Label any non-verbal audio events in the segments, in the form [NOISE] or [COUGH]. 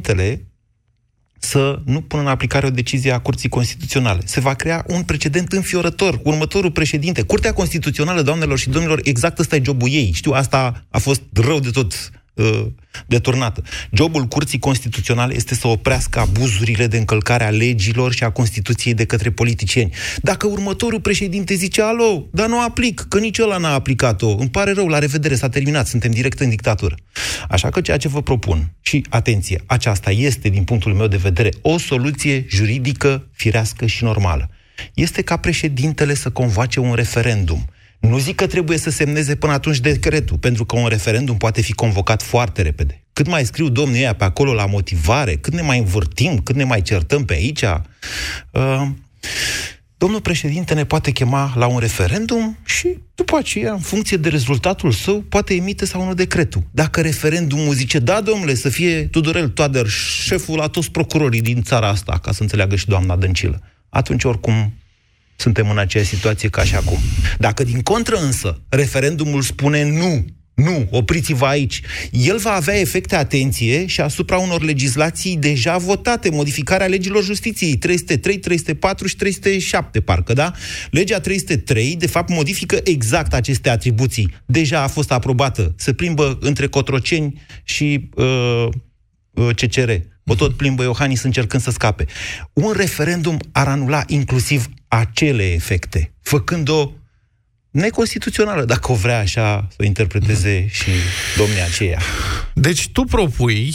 președintele să nu pună în aplicare o decizie a Curții Constituționale. Se va crea un precedent înfiorător. Următorul președinte, Curtea Constituțională, doamnelor și domnilor, exact ăsta e jobul ei. Știu, asta a fost rău de tot uh, deturnată. Jobul Curții Constituționale este să oprească abuzurile de încălcare a legilor și a Constituției de către politicieni. Dacă următorul președinte zice, alo, dar nu aplic, că nici ăla n-a aplicat-o, îmi pare rău, la revedere, s-a terminat, suntem direct în dictatură. Așa că ceea ce vă propun, și atenție, aceasta este, din punctul meu de vedere, o soluție juridică, firească și normală. Este ca președintele să convoace un referendum nu zic că trebuie să semneze până atunci decretul, pentru că un referendum poate fi convocat foarte repede. Cât mai scriu domnii ăia pe acolo la motivare, cât ne mai învârtim, cât ne mai certăm pe aici, uh, domnul președinte ne poate chema la un referendum și după aceea, în funcție de rezultatul său, poate emite sau nu decretul. Dacă referendumul zice, da, domnule, să fie Tudorel Toader șeful la toți procurorii din țara asta, ca să înțeleagă și doamna Dăncilă, atunci oricum suntem în aceeași situație ca și acum. Dacă din contră însă referendumul spune nu, nu, opriți-vă aici. El va avea efecte, atenție, și asupra unor legislații deja votate, modificarea legilor justiției, 303, 304 și 307, parcă, da? Legea 303, de fapt, modifică exact aceste atribuții. Deja a fost aprobată. Se plimbă între Cotroceni și uh, uh, CCR. O tot plimbă Iohannis încercând să scape. Un referendum ar anula inclusiv acele efecte, făcând-o neconstituțională, dacă o vrea așa să o interpreteze și domnia aceea. Deci tu propui,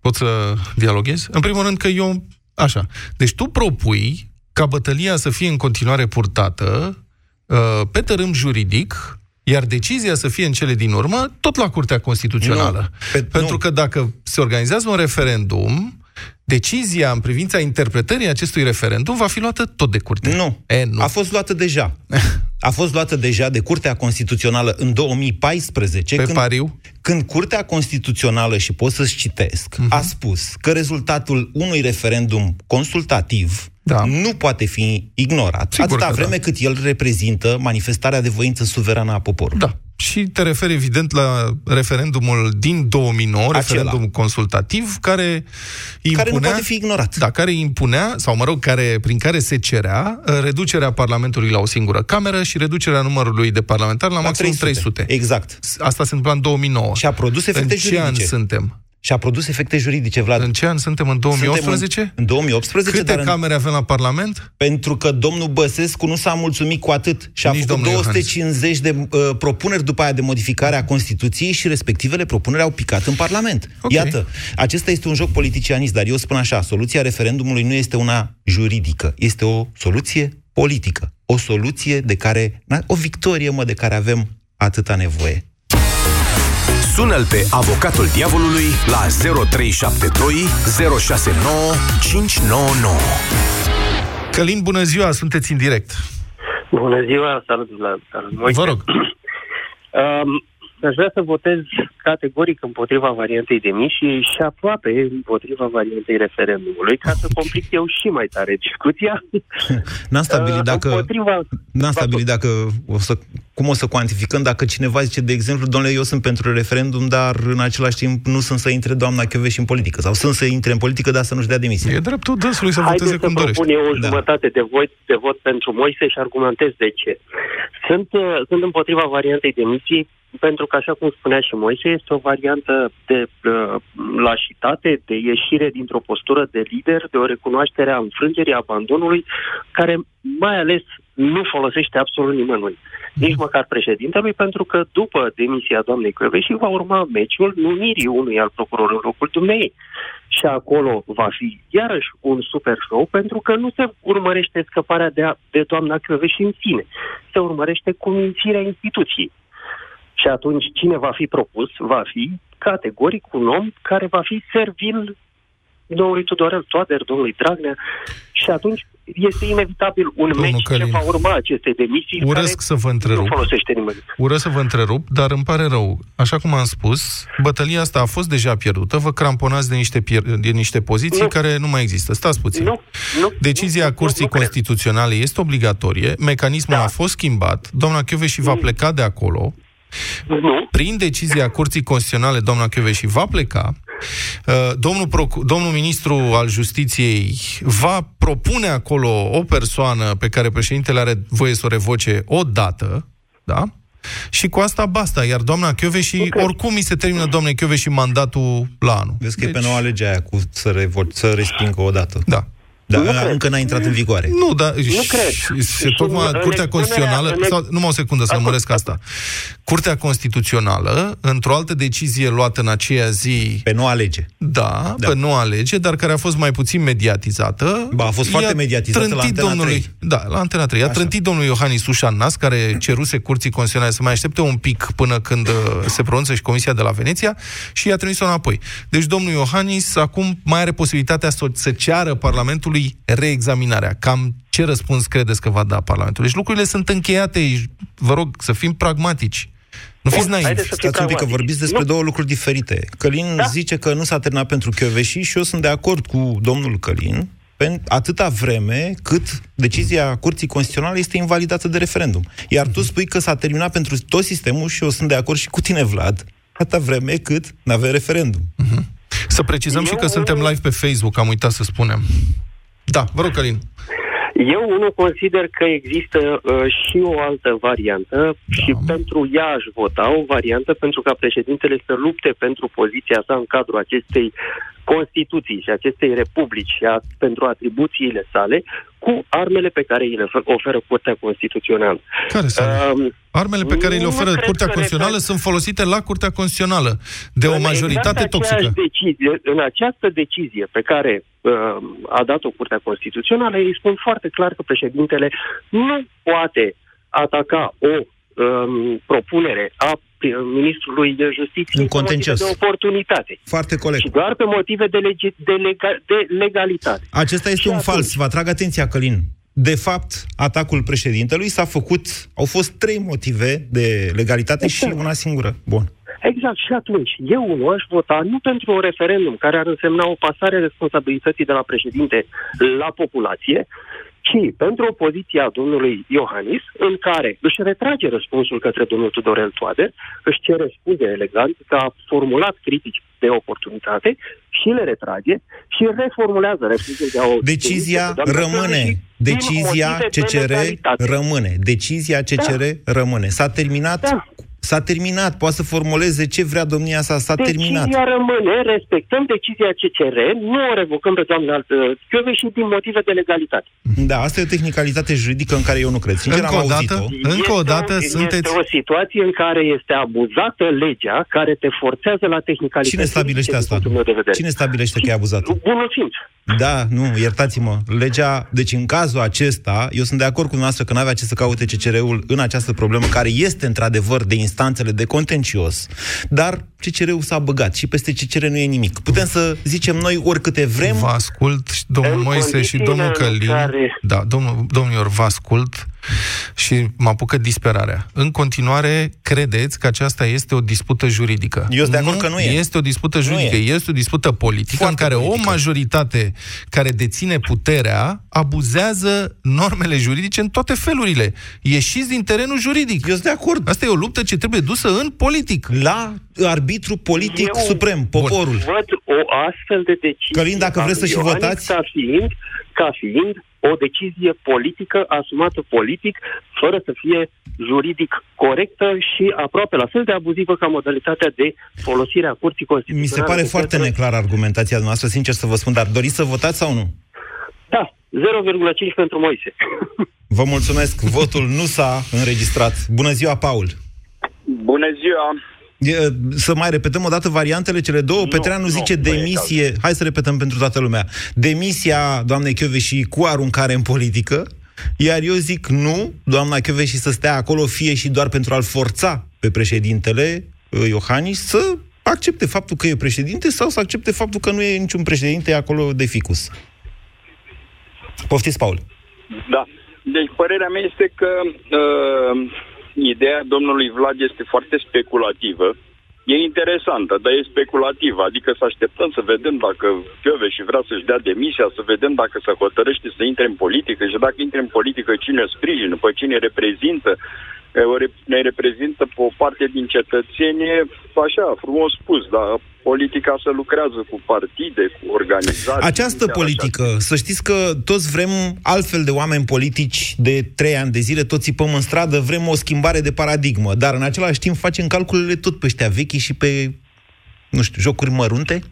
pot să dialoghez? În primul rând că eu, așa, deci tu propui ca bătălia să fie în continuare purtată uh, pe tărâm juridic, iar decizia să fie în cele din urmă tot la Curtea Constituțională. Nu, pe, Pentru nu. că dacă se organizează un referendum, decizia în privința interpretării acestui referendum va fi luată tot de curte. Nu. E, nu. A fost luată deja. [LAUGHS] A fost luată deja de Curtea Constituțională în 2014. Pe când, pariu? Când Curtea Constituțională, și pot să-ți citesc, uh-huh. a spus că rezultatul unui referendum consultativ da. nu poate fi ignorat. Sigur atâta vreme da. cât el reprezintă manifestarea de voință suverană a poporului. Da. Și te referi, evident, la referendumul din 2009, Acela. referendum consultativ, care impunea... Care nu poate fi ignorat. Da, care impunea, sau mă rog, care, prin care se cerea uh, reducerea Parlamentului la o singură cameră și reducerea numărului de parlamentari la, la maxim 300. 300. Exact. Asta se întâmplă în 2009. Și a produs efecte în ce juridice. an suntem? Și a produs efecte juridice, Vlad. În ce an suntem? În 2018? Suntem în, în 2018. Câte dar camere în... avem la Parlament? Pentru că domnul Băsescu nu s-a mulțumit cu atât și a Nici făcut 250 Iohannis. de uh, propuneri după aia de modificare a Constituției și respectivele propuneri au picat în Parlament. Okay. Iată, acesta este un joc politicianist, dar eu spun așa, soluția referendumului nu este una juridică, este o soluție politică. O soluție de care, o victorie, mă, de care avem atâta nevoie. Sună-l pe avocatul diavolului la 0372 069 599. Călin, bună ziua, sunteți în direct. Bună ziua, salut la salut. Vă rog. [CLEARS THROAT] Um, aș vrea să votez categoric împotriva variantei de mișii și aproape împotriva variantei referendumului, ca să complic eu și mai tare discuția. [LAUGHS] N-am stabilit uh, dacă, împotriva... n-am stabilit dacă o să, cum o să cuantificăm dacă cineva zice, de exemplu, domnule, eu sunt pentru referendum, dar în același timp nu sunt să intre doamna Chioveși în politică, sau sunt să intre în politică, dar să nu-și dea demisia. E dreptul dânsului să Haideți voteze cum dorește. Haideți să propun eu o da. jumătate de vot, de vot pentru Moise și argumentez de ce. Sunt, uh, sunt împotriva variantei demisiei pentru că, așa cum spunea și Moise, este o variantă de uh, lașitate, de ieșire dintr-o postură de lider, de o recunoaștere a înfrângerii, a abandonului, care mai ales nu folosește absolut nimănui. Nici măcar președintelui, pentru că după demisia doamnei Căveși va urma meciul numirii unui al procurorului în locul dumnei. Și acolo va fi iarăși un super show, pentru că nu se urmărește scăparea de, a, de doamna Căveși în sine. Se urmărește cumințirea instituției. Și atunci cine va fi propus va fi categoric un om care va fi servil domnului Tudorel Toader, domnului Dragnea și atunci este inevitabil un Domnul meci Călin. ce va urma aceste demisii Urăsc care să vă întrerup. nu folosește nimeni. Urăsc să vă întrerup, dar îmi pare rău. Așa cum am spus, bătălia asta a fost deja pierdută, vă cramponați de niște, pier- de niște poziții nu. care nu mai există. Stați puțin. Nu, nu, Decizia nu, Curții nu, Constituționale este obligatorie, mecanismul da. a fost schimbat, doamna și va pleca de acolo, nu. Prin decizia Curții Constituționale, doamna Chioveși va pleca, Uh, domnul, proc- domnul ministru al justiției va propune acolo o persoană pe care președintele are voie să o revoce o dată, da? Și cu asta basta. Iar doamna și okay. oricum mi se termină, doamne și mandatul la anul. Vezi că deci... e pe noua lege aia cu să, revo- să respingă o dată. Da. Dar nu încă n-a intrat în vigoare. Nu, dar nu cred. Se tocmai Curtea Constituțională, sau, numai o secundă să lămuresc asta. Curtea Constituțională, într-o altă decizie luată în aceea zi... Pe noua lege. Da, da, pe noua lege, dar care a fost mai puțin mediatizată. Ba, a fost foarte mediatizată la Antena domnului, 3. Da, la Antena 3. A Așa. trântit domnul Iohannis Ușan Nas, care ceruse Curții Constituționale să mai aștepte un pic până când uh, se pronunță și Comisia de la Veneția și i-a trimis-o înapoi. Deci domnul Iohannis acum mai are posibilitatea să, să ceară Parlamentului reexaminarea. Cam ce răspuns credeți că va da Parlamentul? Deci lucrurile sunt încheiate. Vă rog să fim pragmatici. Nu fiți naivi. Stați un pic, că vorbiți despre nu. două lucruri diferite. Călin da? zice că nu s-a terminat pentru Chioveși și eu sunt de acord cu domnul Călin atâta vreme cât decizia Curții Constituționale este invalidată de referendum. Iar tu spui că s-a terminat pentru tot sistemul și eu sunt de acord și cu tine, Vlad, atâta vreme cât nu avem referendum. Uh-huh. Să precizăm eu... și că suntem live pe Facebook, am uitat să spunem. Da, vă rog, Călin. Eu unul consider că există uh, și o altă variantă da. și pentru ea aș vota o variantă pentru ca președintele să lupte pentru poziția sa în cadrul acestei Constituții și acestei republici și a, pentru atribuțiile sale cu armele pe care îi le oferă Curtea Constituțională. Care sunt? Uh, armele pe care îi le oferă Curtea Constituțională sunt folosite la Curtea Constituțională de o majoritate exact toxică. Decizie, în această decizie pe care uh, a dat-o Curtea Constituțională, ei spun foarte clar că președintele nu poate ataca o um, propunere a ministrului de justiție în contencios. de oportunitate. Foarte corect. Și doar pe motive de, lege, de, lega, de legalitate. Acesta este și un atunci... fals. Vă atrag atenția, Călin. De fapt, atacul președintelui s-a făcut, au fost trei motive de legalitate exact. și una singură. Bun. Exact, și atunci, eu nu aș vota nu pentru un referendum care ar însemna o pasare responsabilității de la președinte la populație, ci pentru opoziția domnului Iohannis, în care își retrage răspunsul către domnul Tudorel Toader, își cere scuze elegant că a formulat critici de oportunitate și le retrage și reformulează refuzul de a o... Decizia rămâne. Decizia CCR rămâne. Decizia CCR da. rămâne. S-a terminat da. S-a terminat, poate să formuleze ce vrea domnia sa, s-a decizia terminat. Decizia rămâne, respectăm decizia CCR, nu o revocăm pe doamna Chiove și din motive de legalitate. Da, asta e o tehnicalitate juridică în care eu nu cred. Sincer, încă am o dată, încă o dată este, sunteți... Este o situație în care este abuzată legea care te forțează la tehnicalitate. Cine stabilește asta? Cine stabilește că e abuzată? Bunul simț. Da, nu, iertați-mă. Legea, deci în cazul acesta, eu sunt de acord cu noastră că nu avea ce să caute CCR-ul în această problemă, care este într-adevăr de instanțele de contencios, dar CCR-ul s-a băgat și peste CCR nu e nimic. Putem să zicem noi oricâte vrem. Vă ascult, domnul Moise și domnul Călin. Care... Da, domnul, domnilor, vă ascult și mă apucă disperarea. În continuare, credeți că aceasta este o dispută juridică. Eu sunt de acord că nu e. Este o dispută juridică, este o dispută politică Foarte în care politică. o majoritate care deține puterea abuzează normele juridice în toate felurile. Ieșiți din terenul juridic. Eu sunt de acord. Asta e o luptă ce trebuie dusă în politic. La arbitru politic Eu suprem, poporul. văd o astfel de decizie. Călin, dacă vreți să și votați... Ca fiind, ca fiind o decizie politică asumată politic, fără să fie juridic corectă și aproape la fel de abuzivă ca modalitatea de folosire a Curții Constituționale. Mi se pare foarte neclar argumentația noastră, sincer să vă spun, dar doriți să votați sau nu? Da, 0,5 pentru Moise. Vă mulțumesc, votul nu s-a înregistrat. Bună ziua, Paul! Bună ziua! Să mai repetăm o dată variantele, cele două. Nu, Petreanu zice nu, demisie, hai să repetăm pentru toată lumea, demisia doamnei și cu aruncare în politică, iar eu zic nu, doamna și să stea acolo fie și doar pentru a-l forța pe președintele uh, Iohannis să accepte faptul că e președinte sau să accepte faptul că nu e niciun președinte acolo de ficus. Poftiți, Paul. Da. Deci părerea mea este că uh, ideea domnului Vlad este foarte speculativă. E interesantă, dar e speculativă, adică să așteptăm să vedem dacă și vrea să-și dea demisia, să vedem dacă se hotărăște să intre în politică și dacă intre în politică cine sprijină, pe cine reprezintă. Ne reprezintă pe o parte din cetățenie, așa, frumos spus, dar politica să lucrează cu partide, cu organizații. Această politică, așa. să știți că toți vrem altfel de oameni politici de trei ani de zile, toți țipăm în stradă, vrem o schimbare de paradigmă, dar în același timp facem calculele tot pe ăștia vechi și pe, nu știu, jocuri mărunte?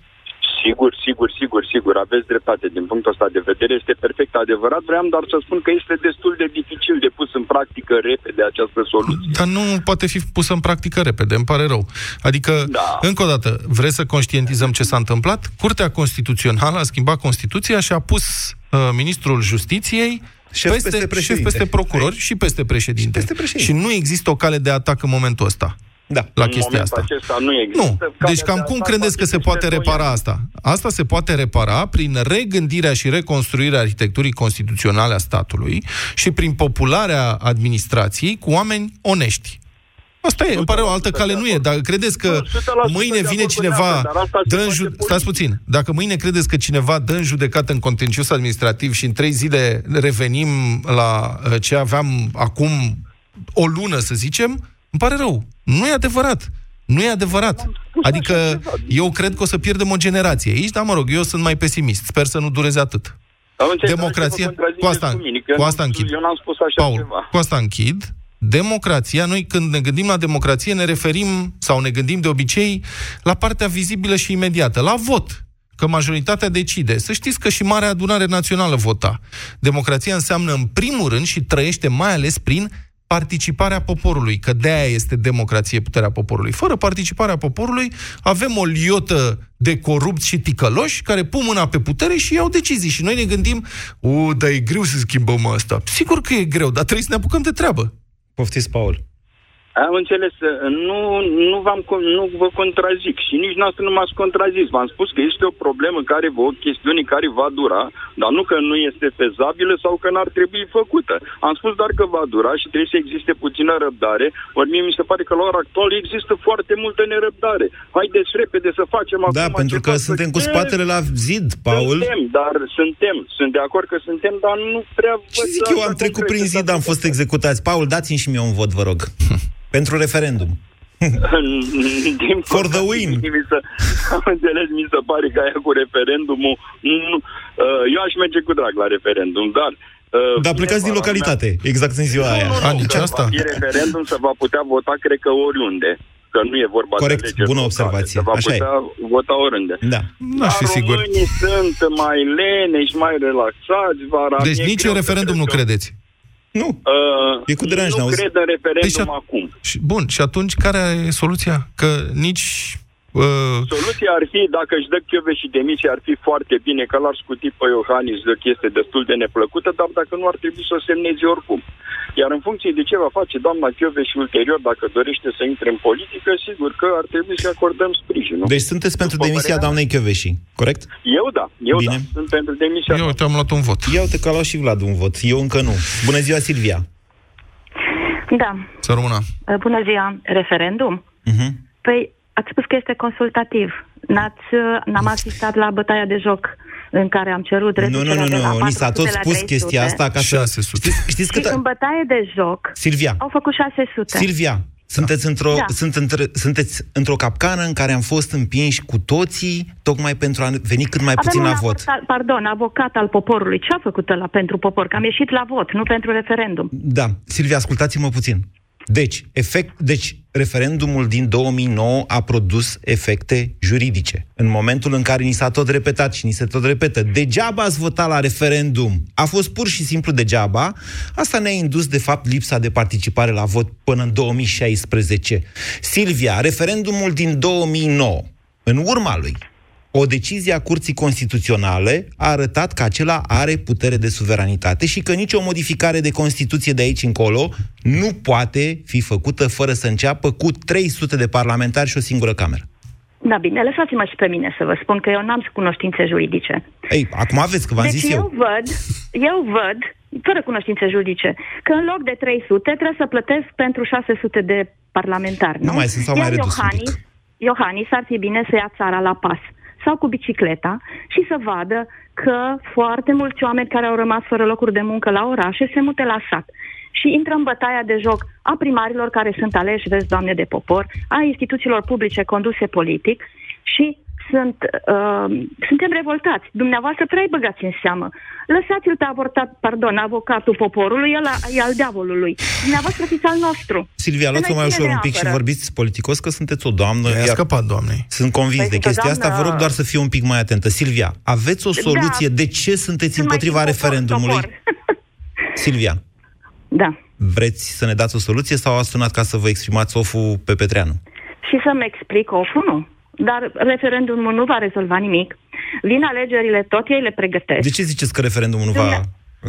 Sigur, sigur, sigur, sigur, aveți dreptate. Din punctul ăsta de vedere este perfect adevărat. Vreau doar să spun că este destul de dificil de pus în practică repede această soluție. Dar nu poate fi pusă în practică repede, îmi pare rău. Adică, da. încă o dată, vreți să conștientizăm ce s-a întâmplat? Curtea Constituțională a schimbat Constituția și a pus uh, Ministrul Justiției Șef peste, peste, șef peste procurori și peste președinte. Și, peste președinte. și nu există o cale de atac în momentul ăsta da. la chestia asta. nu există. Nu. Deci cam cum credeți că se poate repara asta? Asta se poate repara prin regândirea și reconstruirea arhitecturii constituționale a statului și prin popularea administrației cu oameni onești. Asta e, îmi pare o altă cale nu e, dar credeți că mâine vine cineva, dă în ju- stați puțin, dacă mâine credeți că cineva dă în judecată în contencios administrativ și în trei zile revenim la uh, ce aveam acum o lună, să zicem, îmi pare rău. Nu e adevărat. Nu e adevărat. Adică eu cred că o să pierdem o generație aici, dar mă rog, eu sunt mai pesimist. Sper să nu dureze atât. Democrația, cu asta, cu asta închid. Eu n-am spus așa Paul, ceva. cu asta închid. Democrația, noi când ne gândim la democrație, ne referim sau ne gândim de obicei la partea vizibilă și imediată, la vot că majoritatea decide. Să știți că și Marea Adunare Națională vota. Democrația înseamnă în primul rând și trăiește mai ales prin participarea poporului, că de-aia este democrație puterea poporului. Fără participarea poporului avem o liotă de corupți și ticăloși care pun mâna pe putere și iau decizii. Și noi ne gândim, o, dar e greu să schimbăm asta. Sigur că e greu, dar trebuie să ne apucăm de treabă. Poftiți, Paul. Am înțeles. Nu, nu, v-am, nu vă contrazic și nici noastră nu m-ați contrazis. V-am spus că este o problemă care, o chestiune care va dura, dar nu că nu este fezabilă sau că n-ar trebui făcută. Am spus doar că va dura și trebuie să existe puțină răbdare, ori mie mi se pare că la ora actuală există foarte multă nerăbdare. Haideți repede să facem da, acum Da, pentru că suntem cu spatele la zid, Paul. Suntem, dar suntem. Sunt de acord că suntem, dar nu prea... Ce zic eu, am trecut prin zid, am fost executați. Paul, dați-mi și mie un vot, vă rog. [LAUGHS] Pentru referendum. Din For the win. [LAUGHS] Mi se, am înțeles, mi se pare că aia cu referendumul... Nu, uh, eu aș merge cu drag la referendum, dar... Uh, dar plecați din localitate, mea... exact în ziua nu, aia. Nu, nu, nu, asta? Va fi referendum să va putea vota, cred că oriunde că nu e vorba Corect, de bună observație. Se va Așa putea e. vota oriunde. Da. Nu aș fi sigur. sunt mai leneși, mai relaxați, vara. Deci nici în referendum nu credeți? Nu. Uh, e cu deranj, Nu n-auzi? cred în referendum deci, acum. Și, bun, și atunci care e soluția? Că nici Uh... Soluția ar fi, dacă își dă Chiove și demisie, ar fi foarte bine, că l-ar scuti pe Iohannis de o chestie destul de neplăcută, dar dacă nu ar trebui să o semneze oricum. Iar în funcție de ce va face doamna Chioveș și ulterior, dacă dorește să intre în politică, sigur că ar trebui să acordăm sprijinul. Deci sunteți pentru După demisia părerea... doamnei Chioveși, corect? Eu da, eu Bine. da, sunt pentru demisia. Eu te-am luat un vot. Ia uite că a luat și Vlad un vot, eu încă nu. Bună ziua, Silvia! Da. Să rămână. Bună ziua, referendum? Uh-huh. Păi, Ați spus că este consultativ. N-ați, n-am asistat la bătaia de joc în care am cerut reducerea Nu, nu, nu, de la nu. ni s-a tot spus 300. chestia asta ca să... 600. Știți, știți cât... Și în bătaie de joc Silvia. au făcut 600. Silvia, sunteți într-o, Da. sunt între, sunteți într-o capcană în care am fost împinși cu toții, tocmai pentru a veni cât mai Avem puțin un la vot. avocat, pardon, avocat al poporului. Ce a făcut ăla pentru popor? Că am ieșit la vot, nu pentru referendum. Da, Silvia, ascultați-mă puțin. Deci, efect, deci, referendumul din 2009 a produs efecte juridice. În momentul în care ni s-a tot repetat și ni se tot repetă, degeaba ați votat la referendum, a fost pur și simplu degeaba, asta ne-a indus, de fapt, lipsa de participare la vot până în 2016. Silvia, referendumul din 2009, în urma lui, o decizie a Curții Constituționale a arătat că acela are putere de suveranitate și că nicio modificare de Constituție de aici încolo nu poate fi făcută fără să înceapă cu 300 de parlamentari și o singură cameră. Da, bine, lăsați-mă și pe mine să vă spun că eu n-am cunoștințe juridice. Ei, acum aveți, că v-am deci zis eu. eu văd, eu văd, fără cunoștințe juridice, că în loc de 300 trebuie să plătesc pentru 600 de parlamentari, nu? Nu mai sunt sau mai Iar redus un Iohannis, pic. Iohannis ar fi bine să ia țara la pas sau cu bicicleta și să vadă că foarte mulți oameni care au rămas fără locuri de muncă la orașe se mute la sat. și intră în bătaia de joc a primarilor care sunt aleși, vezi, doamne, de popor, a instituțiilor publice conduse politic și sunt, uh, suntem revoltați. Dumneavoastră prea băgați în seamă. Lăsați-l pe avortat, pardon, avocatul poporului, el e al diavolului. Dumneavoastră fiți al nostru. Silvia, luați-o mai ușor un pic și vorbiți politicos că sunteți o doamnă. I-a scăpat, doamnei. Sunt convins Păi de sunt o chestia doamnă- asta. Vă rog doar să fiu un pic mai atentă. Silvia, aveți o soluție? Da. De ce sunteți Sunt mai împotriva topor- referendumului? topor. [LAUGHS] Silvia, da. vreți să ne dați o soluție sau a sunat ca să vă exprimați oful pe Petreanu? Și să-mi explic oful, nu. Dar referendumul nu va rezolva nimic. Vin alegerile, tot ei le pregătesc. De ce ziceți că referendumul nu va Dumne-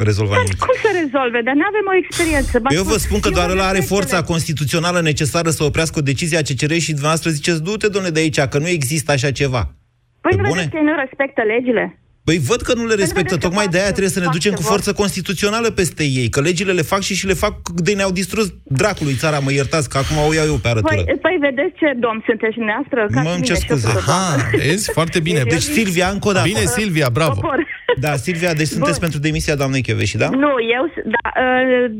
rezolva Dar nimic? cum să rezolve? Dar nu avem o experiență. V-am Eu vă spun că eu doar vă ăla are respect forța ele. constituțională necesară să oprească o decizie a CCR și dumneavoastră ziceți, du-te, domnule, de aici, că nu există așa ceva. Păi Pe nu bune? vedeți că ei nu respectă legile? Păi văd că nu le Păi respectă, vedeți că tocmai fac de aia ce- trebuie să ne fac ducem ce cu vor. forță constituțională peste ei, că legile le fac și și le fac de ne-au distrus dracului țara, mă iertați, că acum o iau eu pe arătură. Păi, păi vedeți ce domn sunteți dumneavoastră? Ca Mă, și îmi mine, cer și eu scuze. sunt o Aha, doamnă. vezi? Foarte bine. Deci, Deci, Silvia, încă o dată. Bine, Silvia, bravo. Popor. Da, Silvia, deci sunteți Bun. pentru demisia doamnei Cheveși, da? Nu, eu... s- Da, uh,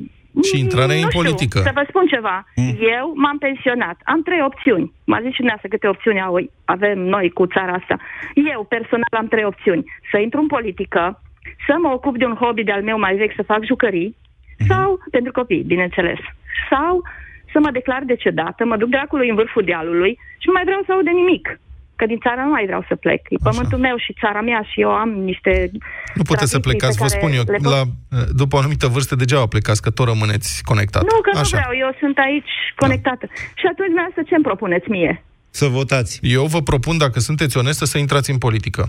Și intrarea nu în știu, politică. Să vă spun ceva. Mm. Eu m-am pensionat. Am trei opțiuni. M-a zis și dumneavoastră câte opțiuni au, avem noi cu țara asta. Eu, personal, am trei opțiuni. Să intru în politică, să mă ocup de un hobby de-al meu mai vechi, să fac jucării, Mhm. sau, pentru copii, bineînțeles, sau să mă declar decedată, mă duc dracului în vârful dealului și nu mai vreau să aud de nimic. Că din țara nu mai vreau să plec. E pământul meu și țara mea și eu am niște Nu puteți să tradiții plecați, pe vă care spun eu, le pot- la, după o anumită vârstă degeaba plecați, că tot rămâneți conectat. Nu, că nu Așa. vreau, eu sunt aici conectată. Și atunci, dumneavoastră, ce îmi propuneți mie? Să votați. Eu vă propun, dacă sunteți onestă, să intrați în politică.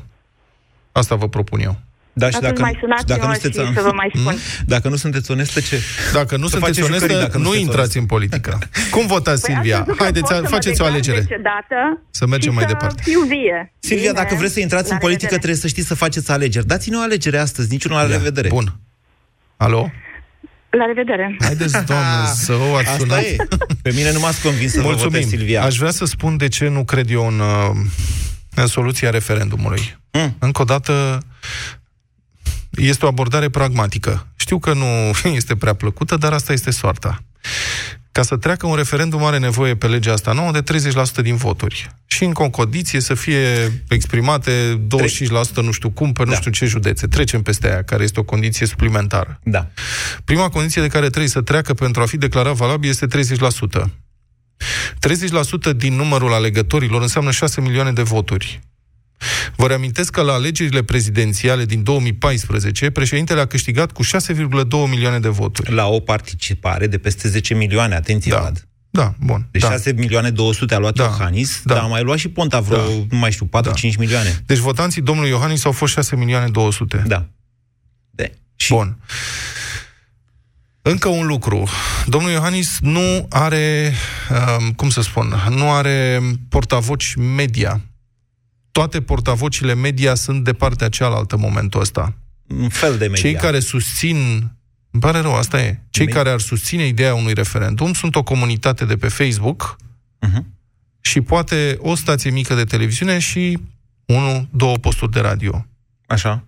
Asta vă propun eu. Da, și Atunci dacă, mai sunați și dacă, nu eu sunteți, și să vă mai spun. dacă nu sunteți onestă, ce? Dacă nu Să sunteți faceți onestă, jucării dacă nu nu sunteți intrați în politică. [LAUGHS] Cum votați, Păi Silvia? ați văzut că Haideți, pot să mă faceți o declar alegere. decedată Să mergem și mai să departe. fiu vie. Silvia, Bine. dacă vreți să intrați La în politică, revedere. trebuie să știți să faceți alegeri. Dați-ne o alegere astăzi, niciunul la revedere. Bun. Alo? La revedere. Haideți, doamnă, să o ați Asta sunat. e. Pe mine nu m-ați convins să vă votez, Mulțumim. Silvia. Aș vrea să spun de ce nu cred eu în, uh, în soluția referendumului. Mm. Încă o dată, este o abordare pragmatică. Știu că nu [LAUGHS] este prea plăcută, dar asta este soarta. Ca să treacă un referendum are nevoie pe legea asta nouă de 30% din voturi. Și în condiție să fie exprimate 25% nu știu cum, pe nu Da. știu ce județe. Trecem peste aia, care este o condiție suplimentară. Da. Prima condiție de care trebuie să treacă pentru a fi declarat valabil este 30%. 30% din numărul alegătorilor înseamnă 6 milioane de voturi. Vă reamintesc că la alegerile prezidențiale din 2014, președintele a câștigat cu 6,2 milioane de voturi. La o participare de peste 10 milioane, atenție, Da. Vlad. Da, bun. Deci da. 6 milioane 200 a luat Da. Iohannis, Da. dar a mai luat și Ponta vreo, Da. nu mai știu, 4-5 milioane. Deci votanții domnului Iohannis au fost 6 milioane 200. Da. De. Și Bun. Încă un lucru. Domnul Iohannis nu are, um, cum să spun, nu are portavoci media. Toate portavocile media sunt de partea cealaltă în momentul ăsta. un fel de media. Cei care susțin, îmi pare rău, asta e, cei Me- care ar susține ideea unui referendum sunt o comunitate de pe Facebook Mhm. și poate o stație mică de televiziune și unul, două posturi de radio. Așa.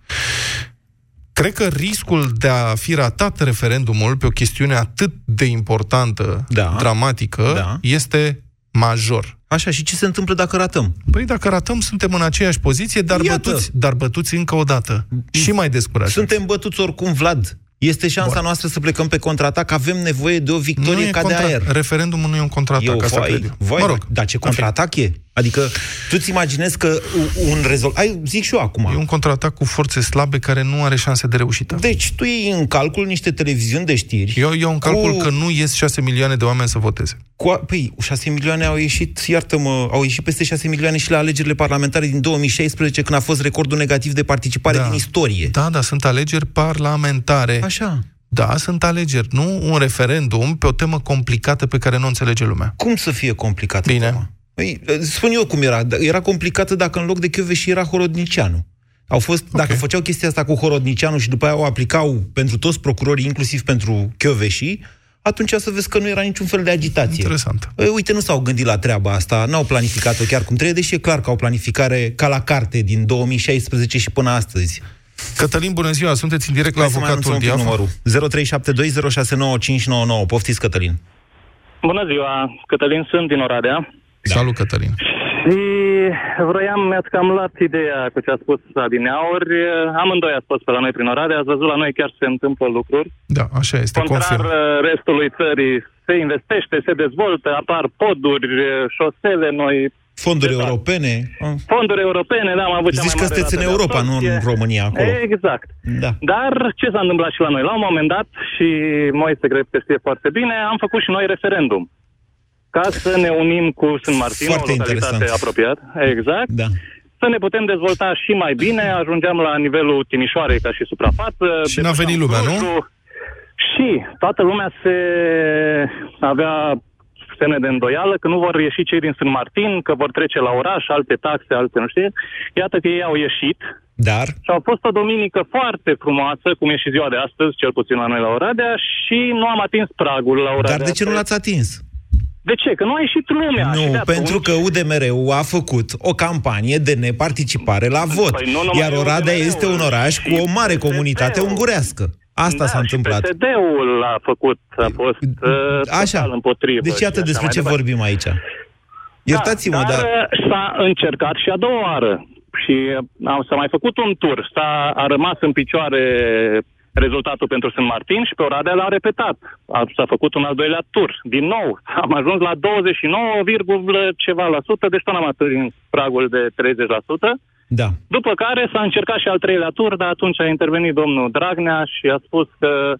Cred că riscul de a fi ratat referendumul pe o chestiune atât de importantă, Da. dramatică, Da. este major. Așa, și ce se întâmplă dacă ratăm? Păi dacă ratăm, suntem în aceeași poziție, dar, Iată. bătuți, dar bătuți încă o dată. Și mai descurajați. Suntem bătuți oricum, Vlad. Este șansa Bun. noastră să plecăm pe contraatac. Avem nevoie de o victorie e ca de contra- aer. Referendumul nu e un contraatac, Eu, asta vai, cred eu. vai, mă rog, dar ce în fine. contraatac e? Adică, tu-ți imaginezi că u- un rezolv... Hai, zic și eu acum. E un contraatac cu forțe slabe care nu are șanse de reușită. Deci, tu iei în calcul niște televiziuni de știri. Eu iau în calcul cu... că nu ies 6 milioane de oameni să voteze. Cu, a- păi, 6 milioane au ieșit, iartă-mă, au ieșit peste 6 milioane și la alegerile parlamentare din 2016, când a fost recordul negativ de participare Da. din istorie. Da, da, sunt alegeri parlamentare. Așa. Da, sunt alegeri, nu un referendum pe o temă complicată pe care nu o înțelege lumea. Cum să fie complicat? Bine. tema? Păi, spun eu cum era. Era complicată dacă în loc de Chioveși era Horodnicianu. Au fost, okay. dacă făceau chestia asta cu Horodnicianu și după aia o aplicau pentru toți procurorii, inclusiv pentru Chioveși, atunci să vezi că nu era niciun fel de agitație. Interesant. Ei, Uite, nu s-au gândit la treaba asta, n-au planificat-o chiar cum trebuie, deși e clar că au planificare ca la carte din 2016 și până astăzi. Cătălin, bună ziua, sunteți în direct la Hai să mai avocatul anunțăm un pic Diafo. numărul 0372069599. Poftiți, Cătălin. Bună ziua, Cătălin sunt din Oradea. Da. Salut, Cătălin. Și vroiam, mi-ați cam luat ideea cu ce a spus Adineauri. Amândoi ați fost pe la noi prin Oradea, ați văzut la noi chiar se întâmplă lucruri. Da, așa este, Contrar confirm. uh, restului țării, se investește, se dezvoltă, apar poduri, uh, șosele noi, Fonduri Exact. europene. Ah. fonduri europene, da, am avut cea Zici mai că mare sunteți rată în de Europa, nu absorpție. în România, acolo. Exact. Da. Dar ce s-a întâmplat și la noi? La un moment dat, și Moise cred că știe foarte bine, am făcut și noi referendum. Ca să ne unim cu Sunt Martin, Foarte o localitate interesant. apropiat. Exact. Da. Să ne putem dezvolta și mai bine. Ajungeam la nivelul Timișoarei ca și suprafață. Și n-a venit lumea, nu? Clujul. Și toată lumea se avea semne de îndoială că nu vor ieși cei din Sunt Martin, că vor trece la oraș, alte taxe, alte nu știu. Iată că ei au ieșit Dar, și a fost o duminică foarte frumoasă, cum e și ziua de astăzi, cel puțin la noi la Oradea, și nu am atins pragul la Oradea. dar de ce nu l-ați atins? De ce? Că nu a ieșit lumea. și Nu, de atunci- pentru că UDMR-ul a făcut o campanie de neparticipare la vot. Păi nu numai iar Oradea UDMR-ul, este un oraș cu o mare și comunitate PSD-ul. ungurească. Asta da, s-a întâmplat. Și PSD-ul a făcut, a fost uh, Așa. total împotrivă. Deci iată și așa despre mai ce departe. vorbim aici. Iertați-mă, da, dar... dar uh, s-a încercat și a doua oară. Și uh, am- s-a mai făcut un tur. S-a a rămas în picioare rezultatul pentru Sunt Martin și pe Oradea l-a repetat. A, s-a făcut un al doilea tur. Din nou, [LAUGHS] am ajuns la 29, virgulă ceva la sută, deci tot n-am atins pragul de 30%. Da. După care s-a încercat și al treilea tur, dar atunci a intervenit domnul Dragnea și a spus că că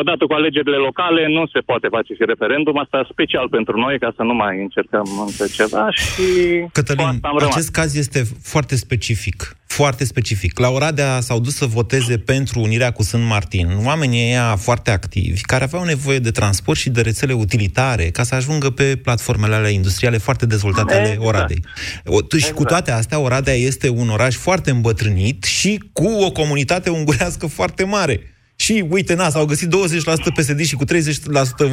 odată cu alegerile locale nu se poate face și referendum, asta special pentru noi, ca să nu mai încercăm încă ceva și cu Cătălin, asta am rămas. acest caz este foarte specific. Foarte specific. La Oradea s-au dus să voteze pentru unirea cu Sunt Martin. Oamenii ăia foarte activi, care aveau nevoie de transport și de rețele utilitare ca să ajungă pe platformele alea industriale foarte dezvoltate ale Exact. Oradei. O, t- Și cu toate astea, Oradea este un oraș foarte îmbătrânit și cu o comunitate ungurească foarte mare. Și uite, na, s-au găsit 20% PSD și cu 30%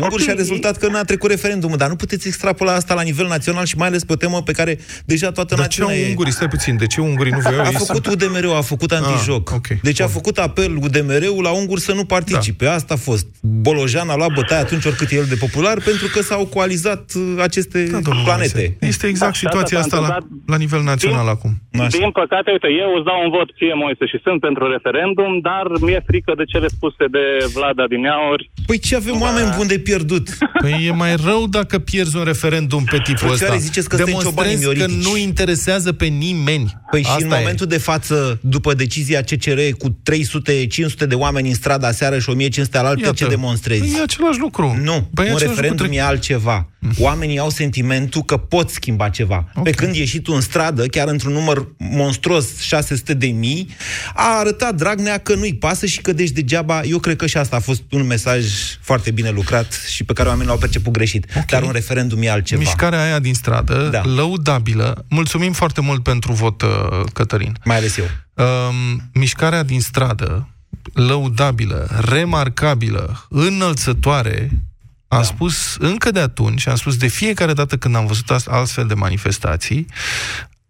unguri și a rezultat că n-a trecut referendumul. Dar nu puteți extrapola asta la nivel național și mai ales pe o temă pe care deja toată Dar ce au națiunea e... ungurii? Stai puțin, de ce ungurii nu voiau? A Ei făcut sunt- UDMR-ul, a făcut antijoc. Ah, ok. Deci a Bun. făcut apel UDMR-ul la unguri să nu participe. Asta a fost. Bolojan a luat bătaie atunci oricât e el de popular pentru că s-au coalizat uh, aceste Da, domnul planete. Moise. Este exact Da, situația asta asta s-a la, întâmplat. la nivel național acum. Așa. Din păcate, uite, eu îți dau un vot ție, Moise, și sunt pentru referendum, dar mi-e frică de cele spuse de Vlad Adineauri. Păi ce avem oameni buni de pierdut? Păi e mai rău dacă pierzi un referendum pe tipul Frățioare, ăsta. ziceți că suntem ciobanii Demonstrezi că mioritici. nu interesează pe nimeni. Păi și Asta în e. momentul de față, după decizia CCR cu 300-500 de oameni în strada seară și 1500 al altă, ce demonstrezi? Păi e același lucru. Nu, păi e un același referendum lucru. e altceva. Oamenii au sentimentul că pot schimba ceva. Ok. Pe când ieși tu în stradă, chiar într-un număr monstruos, 600 de mii, a arătat Dragnea că nu-i pasă și că deci degeaba, eu cred că și asta a fost un mesaj foarte bine lucrat și pe care oamenii l-au perceput greșit. Ok. Dar un referendum e altceva. Mișcarea aia din stradă, Da. lăudabilă. Mulțumim foarte mult pentru vot, uh, Cătălin. Mai ales eu. Um, mișcarea din stradă, lăudabilă, remarcabilă, înălțătoare, am da. spus încă de atunci, am spus de fiecare dată când am văzut ast- astfel de manifestații,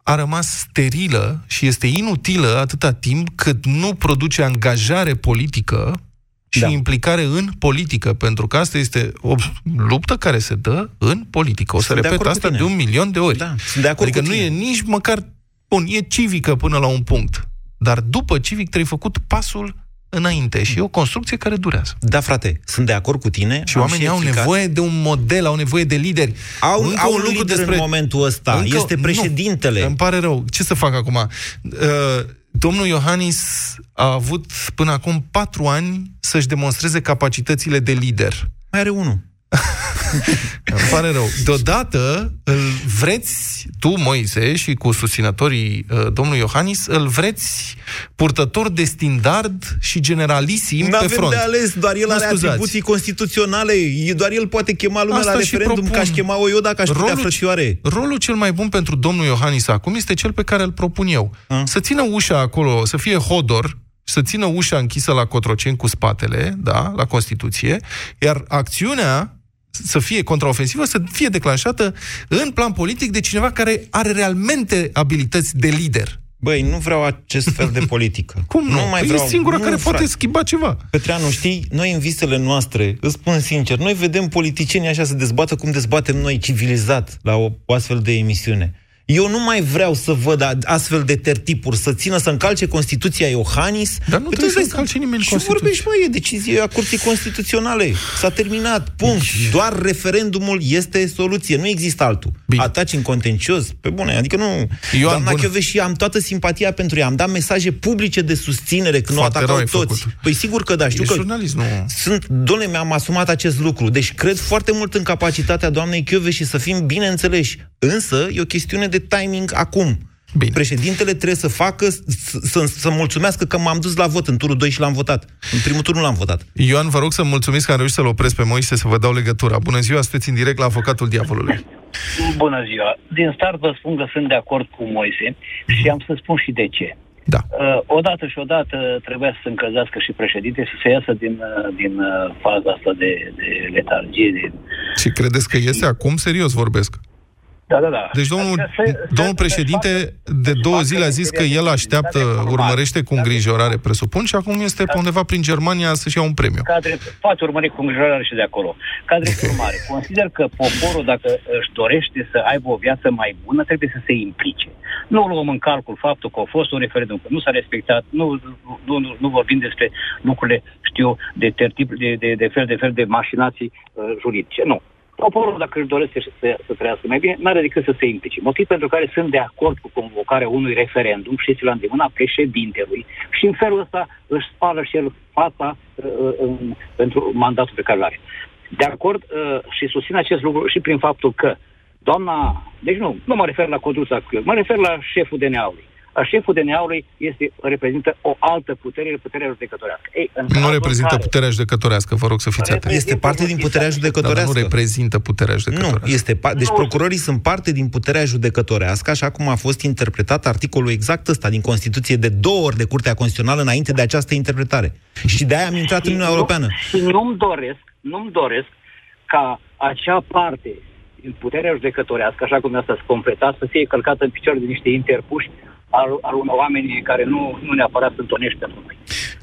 a rămas sterilă și este inutilă atâta timp cât nu produce angajare politică și Da. da. implicare în politică, pentru că asta este o luptă care se dă în politică. O să Sunt de repet acord cu asta tine. de un milion de ori. Da, sunt de acord adică cu nu tine. e nici măcar... Bun, e civică până la un punct. Dar după civic trebuie făcut pasul înainte și e o construcție care durează. Da, frate, sunt de acord cu tine. Și am oamenii au explicat. nevoie de un model, au nevoie de lideri. Au, Încă au un lider în momentul ăsta. Încă- Este președintele. Nu, îmi pare rău. Ce să fac acum? Uh, domnul Iohannis a avut până acum patru ani să-și demonstreze capacitățile de lider. Mai are unul. [LAUGHS] [LAUGHS] Îmi pare rău. Deodată îl vreți, tu, Moise, și cu susținătorii uh, domnului Iohannis, îl vreți purtător de standard și generalisim Nu pe avem front. de ales, doar el Mă are scuzați. atribuții constituționale. E doar el poate chema lumea Asta la și referendum, propun. ca aș chema-o eu dacă aș putea Rolul- frățioare. Rolul cel mai bun pentru domnul Iohannis acum este cel pe care îl propun eu. A? Să țină ușa acolo, să fie hodor, să țină ușa închisă la Cotroceni cu spatele, da, la Constituție, iar acțiunea să fie contraofensivă, să fie declanșată în plan politic de cineva care are realmente abilități de lider. Băi, nu vreau acest fel de politică. [LAUGHS] Cum nu? Nu mai Păi vreau. e singura nu, care frate. poate schimba ceva. Petreanu, știi, noi în visele noastre, îți spun sincer, noi vedem politicienii așa să dezbată cum dezbatem noi civilizat la o, o astfel de emisiune. Eu nu mai vreau să văd a- astfel de tertipuri, să țină, să încalce Constituția Iohannis. Dar nu Păi trebuie tu să îți dai încalce nimeni Și Constituția. vorbești, mă, e decizie a Curții Constituționale. S-a terminat, punct. Doar referendumul este soluție, nu există altul. Bine. Ataci în contencios, pe bune, adică nu... Ioan, Doamna bun. Chioveși, am toată simpatia pentru ea, am dat mesaje publice de susținere când Foarte o rău atacau ai toți. făcut. Păi sigur că da, știu E că jurnalist, nu... sunt, doamne, mi-am asumat acest lucru. Deci cred foarte mult în capacitatea doamnei Chiove și să fim bine înțeleși. Însă e o chestiune de timing acum. Bine. Președintele trebuie să facă, să, să, să mulțumească că m-am dus la vot în turul 2 și l-am votat. În primul tur nu l-am votat. Ioan, vă rog să mulțumiți că am reușit să-l opresc pe Moise să vă dau legătura. Bună ziua, sunteți în direct la avocatul diavolului. Bună ziua. Din start vă spun că sunt de acord cu Moise și am să spun și de ce. Da. Uh, odată și odată trebuia să se încălzească și președinte și să iasă din, uh, din uh, faza asta de, de letargie. De... Și credeți că iese acum? Serios vorbesc. Da, da, da. Deci domnul, Adică să- să- domnul să-și președinte facă- de să-și două facă zile a zis că el așteaptă, responsabilitate urmărește cu formală. îngrijorare, presupun, și acum este pe undeva prin Germania să-și ia un premiu. Ca drept, poate urmări cu îngrijorare și de acolo. Ca drept urmare, consider că poporul, dacă își dorește să aibă o viață mai bună, trebuie să se implice. Nu luăm în calcul faptul că a fost un referendum, că nu s-a respectat, nu, nu, nu, nu vorbim despre lucrurile, știu, de, tertip, de, de, de fel de fel de mașinații uh, juridice. Nu. Poporul, dacă își dorește să, să trăiască mai bine, n-are decât să se implice. Motiv pentru care sunt de acord cu convocarea unui referendum și este la îndemâna președintelui și în felul ăsta își spală și el fața uh, în, pentru mandatul pe care îl are. De acord uh, și susțin acest lucru și prin faptul că doamna, deci nu, nu mă refer la Codruța Gheorghe, mă refer la șeful DNA-ului. A șeful DNA-ului este, reprezintă o altă putere, puterea judecătorească. Ei, în Nu cazul în reprezintă care- puterea judecătorească, vă rog să fiți atenți. Este parte din puterea Dar nu judecătorească. reprezintă puterea Nu, judecătorească. este pa- deci Nu. procurorii sunt parte din puterea judecătorească, așa cum a fost interpretat articolul exact ăsta din Constituție de două ori de Curtea Constituțională înainte de această interpretare. Și de aia am intrat în Uniunea nu- Europeană. Și nu-mi doresc, nu-mi doresc ca acea parte din puterea judecătorească, așa cum asta să completa, să fie călcată în picioare de niște interpuși al, al unor oameni care nu, nu neapărat sunt onești pentru noi.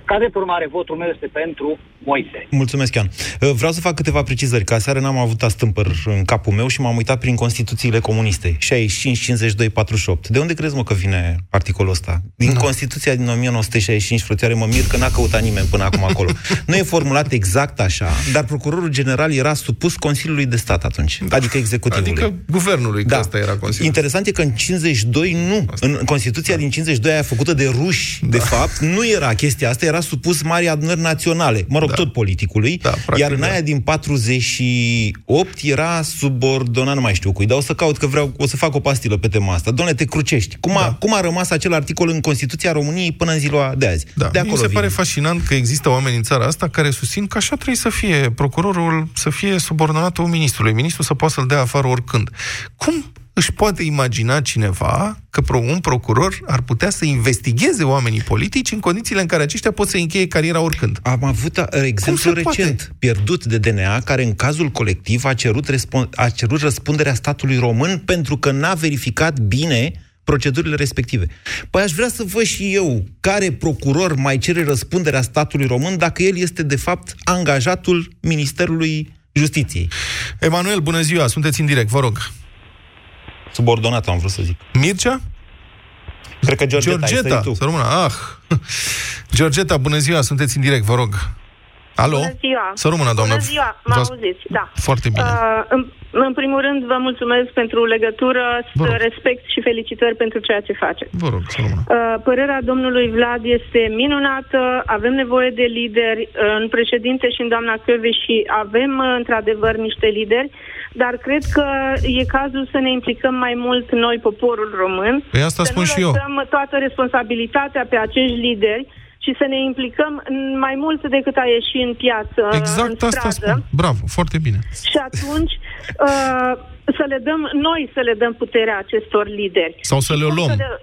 Ca de urmare, votul meu este pentru Moise. Mulțumesc, Ian. Uh, Vreau să fac câteva precizări, că aseară n-am avut astâmpăr în capul meu și m-am uitat prin Constituțiile comuniste. 65, 52, 48. De unde crezi, mă, că vine articolul ăsta? Din Constituția din 1965, frățioare, mă mir că n-a căutat nimeni până acum acolo. [LAUGHS] Nu e formulat exact așa, dar procurorul general era supus Consiliului de Stat atunci, adică executivului. Adică guvernului, că Da. asta era Consiliul. Interesant e că în 52 nu. În Constituția din 52 aia făcută de ruși, de fapt, nu era chestia asta, era supus Marii Adunări Naționale, mă rog, Da. tot politicului, Da, practic, iar în da. aia din 48 era subordonat, nu mai știu cui, dar o să caut că vreau, o să fac o pastilă pe tema asta. Doamne, te crucești. Cum a, Da. cum a rămas acel articol în Constituția României până în ziua de azi? Da, de acolo mi se vine. pare fascinant că există oameni în țara asta care susțin că așa trebuie să fie. Procurorul să fie subordonatul ministrului. Ministrul să poată să-l dea afară oricând. Cum își poate imagina cineva că pro- un procuror ar putea să investigheze oamenii politici în condițiile în care aceștia pot să încheie cariera oricând? Am avut uh, exemplu se poate? recent, pierdut de DNA, care în cazul colectiv a cerut, respon- a cerut răspunderea statului român pentru că n-a verificat bine procedurile respective. Păi aș vrea să văd și eu care procuror mai cere răspunderea statului român dacă el este de fapt angajatul Ministerului Justiției. Emanuel, bună ziua, sunteți în direct, vă rog. Subordonat, am vrut să zic. Mircea? Cred că Georgeta, ai Georgeta, sărit tu. să rămână. Ah. Georgeta, bună ziua, sunteți în direct, vă rog. Alo? Bună ziua! Să rămână, doamnă. Bună ziua, mă Vă- auziți, da. Foarte bine. Uh, în, în primul rând, vă mulțumesc pentru legătură, Vă rog. respect și felicitări pentru ceea ce faceți. Vă rog, să rămână. Uh, părerea domnului Vlad este minunată, avem nevoie de lideri uh, în președinte și în doamna Căve și avem uh, într-adevăr niște lideri, dar cred că e cazul să ne implicăm mai mult noi, poporul român. Păi asta să spun nu și eu. lăsăm toată responsabilitatea pe acești lideri și să ne implicăm în- mai mult decât a ieși în piață, Exact în asta stradă. spun. Bravo, foarte bine. Și atunci uh, să le dăm, noi să le dăm puterea acestor lideri. Sau să le Cum luăm. le-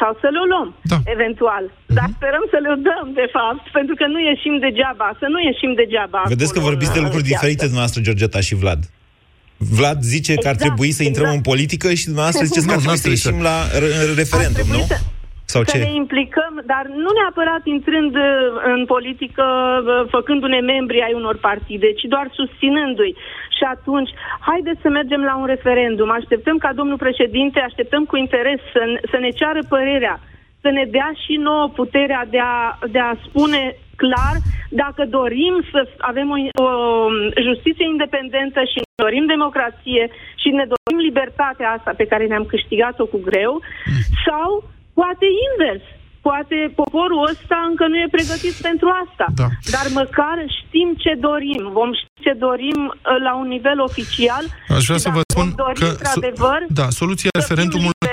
sau să le luăm, Da. eventual. Dar sperăm să le dăm, de fapt, pentru că nu ieșim degeaba, să nu ieșim degeaba. Vedeți că acolo vorbiți de în- lucruri în piață. diferite dumneavoastră, Georgeta și Vlad. Vlad zice că ar Exact, trebui să intrăm exact. în politică și dumneavoastră ziceți că Nu, ar trebui n-ar să trebui să- ieșim la re- Ar referendum, trebui nu? Să, Sau să ce? ne implicăm, dar nu neapărat intrând uh, în politică, uh, făcându-ne membri ai unor partide, ci doar susținându-i. Și atunci, haideți să mergem la un referendum. Așteptăm ca domnul președinte, așteptăm cu interes să, ne- să ne ceară părerea, să ne dea și nouă puterea de a, de a spune clar dacă dorim să avem o, o justiție independentă și ne dorim democrație și ne dorim libertatea asta pe care ne-am câștigat-o cu greu sau poate invers. Poate poporul ăsta încă nu e pregătit pentru asta. Da. Dar măcar știm ce dorim. Vom ști ce dorim uh, la un nivel oficial. Aș vrea și să vă dacă spun vom dori, că... într-adevăr, Da, soluția să fim referendumului liberi,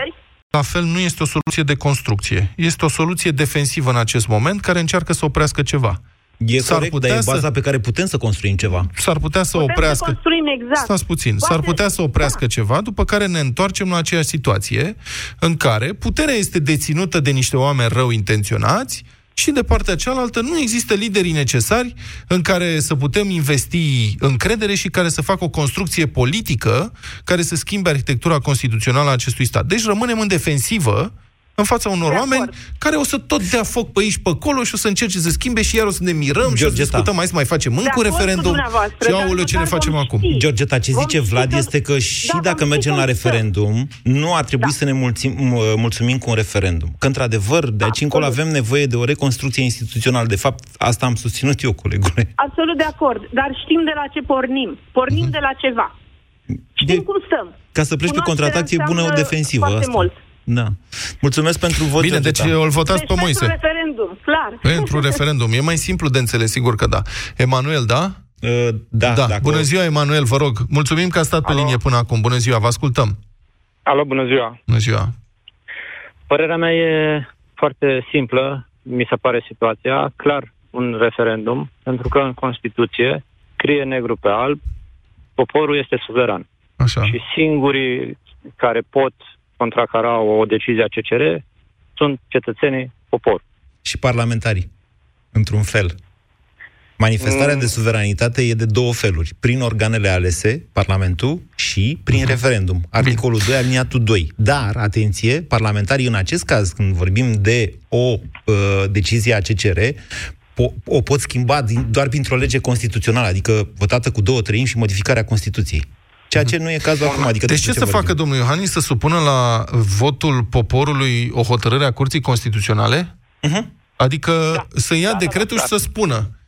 la fel nu este o soluție de construcție. Este o soluție defensivă în acest moment care încearcă să oprească ceva. E S-ar corect, putea dar e să- baza pe care putem să construim ceva. S-ar putea să Putem oprească... să construim exact. Stați puțin. Poate- S-ar putea să oprească da. ceva, după care ne întoarcem la aceeași situație în care puterea este deținută de niște oameni rău intenționați și de partea cealaltă nu există liderii necesari în care să putem investi încredere și care să facă o construcție politică care să schimbe arhitectura constituțională a acestui stat. Deci rămânem în defensivă în fața unor De oameni acord. care o să tot dea foc pe aici, pe acolo și o să încerce să schimbe și iar o să ne mirăm și o să Georgeta. discutăm, mai să mai facem încă un acord cu referendum dumneavoastră, și dar aoleu, ce ne măcar facem vom acum? ști. Georgeta, ce Vom zice ști Vlad că- este că și Da, dacă vom ști mergem cum la să- referendum, nu ar trebui Da. să ne mulțim, m- mulțumim cu un referendum. Că, într-adevăr, de aici încolo Absolut. avem nevoie de o reconstrucție instituțională. De fapt, asta am susținut eu, colegule. Absolut de acord, dar știm de la ce pornim. Pornim de la ceva. Știm De- cum stăm. Ca să pleci pe Cunoașterea contraatac, e bună o înseamnă defensivă. Foarte Asta. mult. Da. Mulțumesc pentru vot, Bine, deci Georgeta. îl votați Deci pe Moise. pentru referendum, clar. Pentru referendum. E mai simplu de înțeles, sigur că da. Emanuel, da? Uh, da, da. dacă Bună ziua, Emanuel, vă rog. Mulțumim că a stat pe Alo. linie până acum. Bună ziua, vă ascultăm. Alo, bună ziua. Bună ziua. Părerea mea e foarte simplă, mi se pare situația. Clar, un referendum, pentru că în Constituție scrie negru pe alb, poporul este suveran. Așa. Și singurii care pot contracara o decizie a CCR sunt cetățenii popor. și parlamentarii, într-un fel. Manifestarea Mm. de suveranitate e de două feluri. Prin organele alese, Parlamentul, și prin referendum. Articolul 2, aliniatul 2. Dar, atenție, parlamentarii în acest caz, când vorbim de o uh, decizie a CCR, po- o pot schimba din, doar printr-o lege constituțională, adică votată cu două treimi și modificarea Constituției. Ceea ce nu e cazul acum. Adică Deci ce despre să vorbim? facă domnul Iohannis? Să supună la votul poporului o hotărâre a Curții Constituționale? Mhm. Adică să ia Da, da, decretul da, și să spună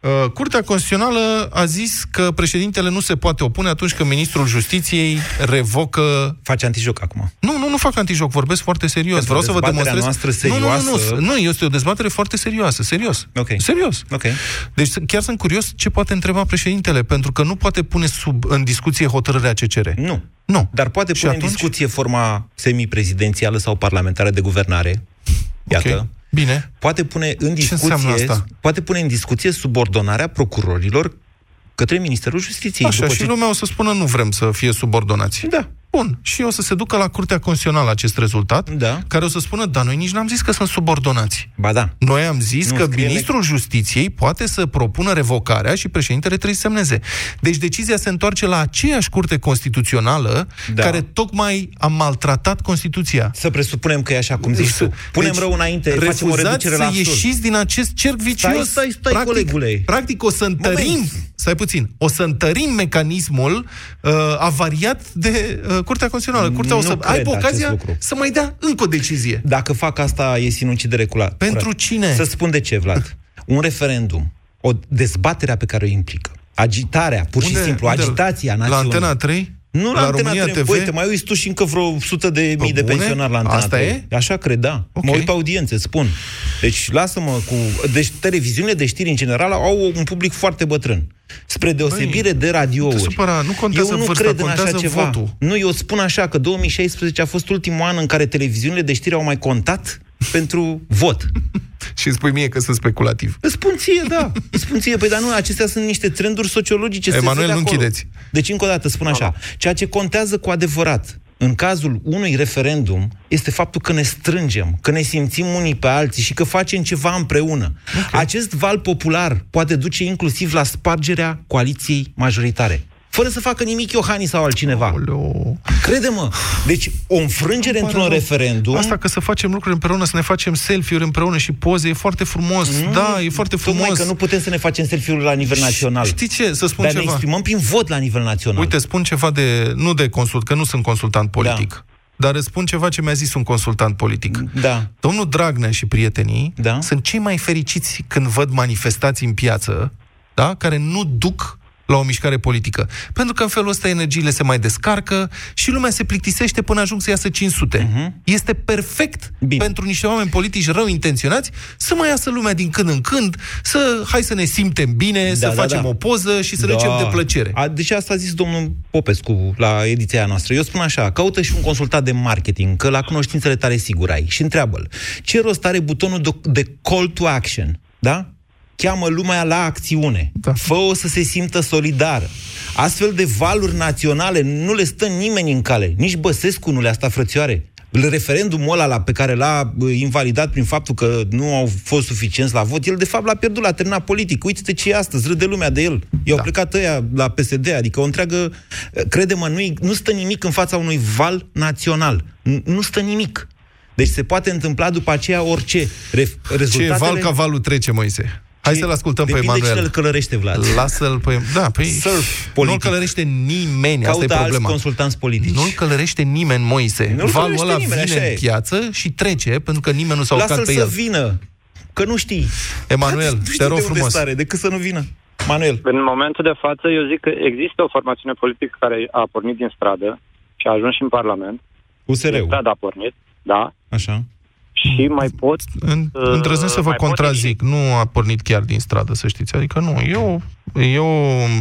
uh, Curtea Constituțională a zis că președintele nu se poate opune atunci când ministrul justiției revocă... Face antijoc acum. Nu, nu, nu fac antijoc, vorbesc foarte serios. Pentru Vreau să vă dezbaterea demonstrez... noastră Nu, nu, nu, serioasă- nu, nu, este o dezbatere foarte serioasă, serios. Ok. Serios. Ok. Deci chiar sunt curios ce poate întreba președintele, pentru că nu poate pune sub în discuție hotărârea CCR. Nu. Nu. Dar poate Și pune în atunci? discuție forma semiprezidențială sau parlamentară de guvernare. Iată. Ok. Bine. Poate pune în înseamnă discuție, asta? poate pune în discuție subordonarea procurorilor către Ministerul Justiției. Așa, după și ce- lumea o să spună nu vrem să fie subordonați. Da. Bun. Și o să se ducă la Curtea Constituțională acest rezultat, Da. care o să spună, da, noi nici n-am zis că sunt subordonați. Ba da. Noi am zis Nu, că scrie ministrul justiției poate să propună revocarea și președintele trebuie să semneze. Deci decizia se întoarce la aceeași curte constituțională Da. care tocmai a maltratat Constituția. Să presupunem că e așa cum zici tu. Punem Deci, rău înainte, facem o refuzați reducere la să absurd. ieșiți din acest cerc vicios. Stai, stai, stai, practic, colegule. Practic o să întărim, Moment. Stai puțin, o să întărim mecanismul uh, avariat de uh, Curtea Constituțională. Curtea o Nu să cred aibă acest ocazia lucru. să mai dea încă o decizie. Dacă fac asta, e sinucidere curat. Pentru curat. cine? Să spun de ce, Vlad. Un referendum, o dezbatere pe care o implică, agitarea, pur și Unde- simplu, unde? agitația La națiunii. Antena 3? Nu la, la Antena România 3. TV? Băi, te mai uiți tu și încă vreo sută de mii de bune? pensionari la Antena Asta 3. e? Așa cred, da. Ok. Mă uit pe audiențe, spun. Deci lasă-mă cu... Deci televiziunile de știri în general au un public foarte bătrân. Spre deosebire Băi, de radiouri. nu te supăra, nu contează eu nu vârsta, cred în așa contează ceva. votul. Nu, eu spun așa că 2016 a fost ultimul an în care televiziunile de știri au mai contat pentru vot. Și îmi spui mie că sunt speculativ. Îți spun ție, da. Îți spun ție. Păi, dar nu, acestea sunt niște trenduri sociologice. se Emanuel, vede nu acolo. închideți. Deci, încă o dată, spun așa. Ceea ce contează cu adevărat în cazul unui referendum este faptul că ne strângem, că ne simțim unii pe alții și că facem ceva împreună. Okay. Acest val popular poate duce inclusiv la spargerea coaliției majoritare. Fără să facă nimic Iohannis sau altcineva. Aoleu. Crede-mă. Deci, o înfrângere Îmi într-un pare rău. referendum... Asta că să facem lucruri împreună, să ne facem selfie-uri împreună și poze, e foarte frumos. Nu, da, e foarte frumos. Tocmai că nu putem să ne facem selfie-uri la nivel național. Știi ce? Să spun Dar ne ceva. exprimăm prin vot la nivel național. Uite, spun ceva de, nu de consult, că nu sunt consultant politic, Da. dar îți spun ceva ce mi-a zis un consultant politic. Da. Domnul Dragnea și prietenii Da. sunt cei mai fericiți când văd manifestații în piață, da, care nu duc la o mișcare politică. Pentru că în felul ăsta energiile se mai descarcă și lumea se plictisește până ajung să iasă 500. Este perfect Mhm. Bine. pentru niște oameni politici rău intenționați să mai iasă lumea din când în când, să hai să ne simtem bine, să da, facem da. o poză și să legem de plăcere. A, deci asta a zis domnul Popescu la ediția noastră. Eu spun așa, caută și un consultat de marketing, că la cunoștințele tale sigur ai. Și întreabă-l, ce rost are butonul de, de call to action? Da? Cheamă lumea la acțiune. Da. Fă-o să se simtă solidară. Astfel de valuri naționale nu le stă nimeni în cale. Nici Băsescu nu le-a stat frățioare. Referendumul ăla la pe care l-a bă, invalidat prin faptul că nu au fost suficienți la vot, el de fapt l-a pierdut, l-a terminat politic. Uite-te ce e astăzi, râde lumea de el. I-au Da. plecat ăia la PSD, adică o întreagă... Crede-mă, nu, nu stă nimic în fața unui val național. N- Nu stă nimic. Deci se poate întâmpla după aceea orice. Re- Ce rezultatele... val ca valul trece, Moise. Hai să-l ascultăm pe Depinde Emanuel. cine îl călărește, Vlad. Lasă-l pe... Da, păi... Surf Nu-l politic. călărește nimeni, asta Caută e alți problema. consultanți politici. Nu-l călărește nimeni, Moise. Nu-l Valul călărește ăla nimeni, vine așa în e. piață și trece, pentru că nimeni nu s-a urcat Lasă-l pe să el. vină, că nu știi. Emanuel, nu știi te rog de unde frumos. Stare, decât să nu vină. Manuel. În momentul de față, eu zic că există o formațiune politică care a pornit din stradă și a ajuns și în Parlament. Din USR-ul. stradă a pornit, da. Așa. Și mai pot... În, Uh, îndrăznesc să vă mai pot contrazic. Nu a pornit chiar din stradă, să știți. Adică nu. E, o, e o,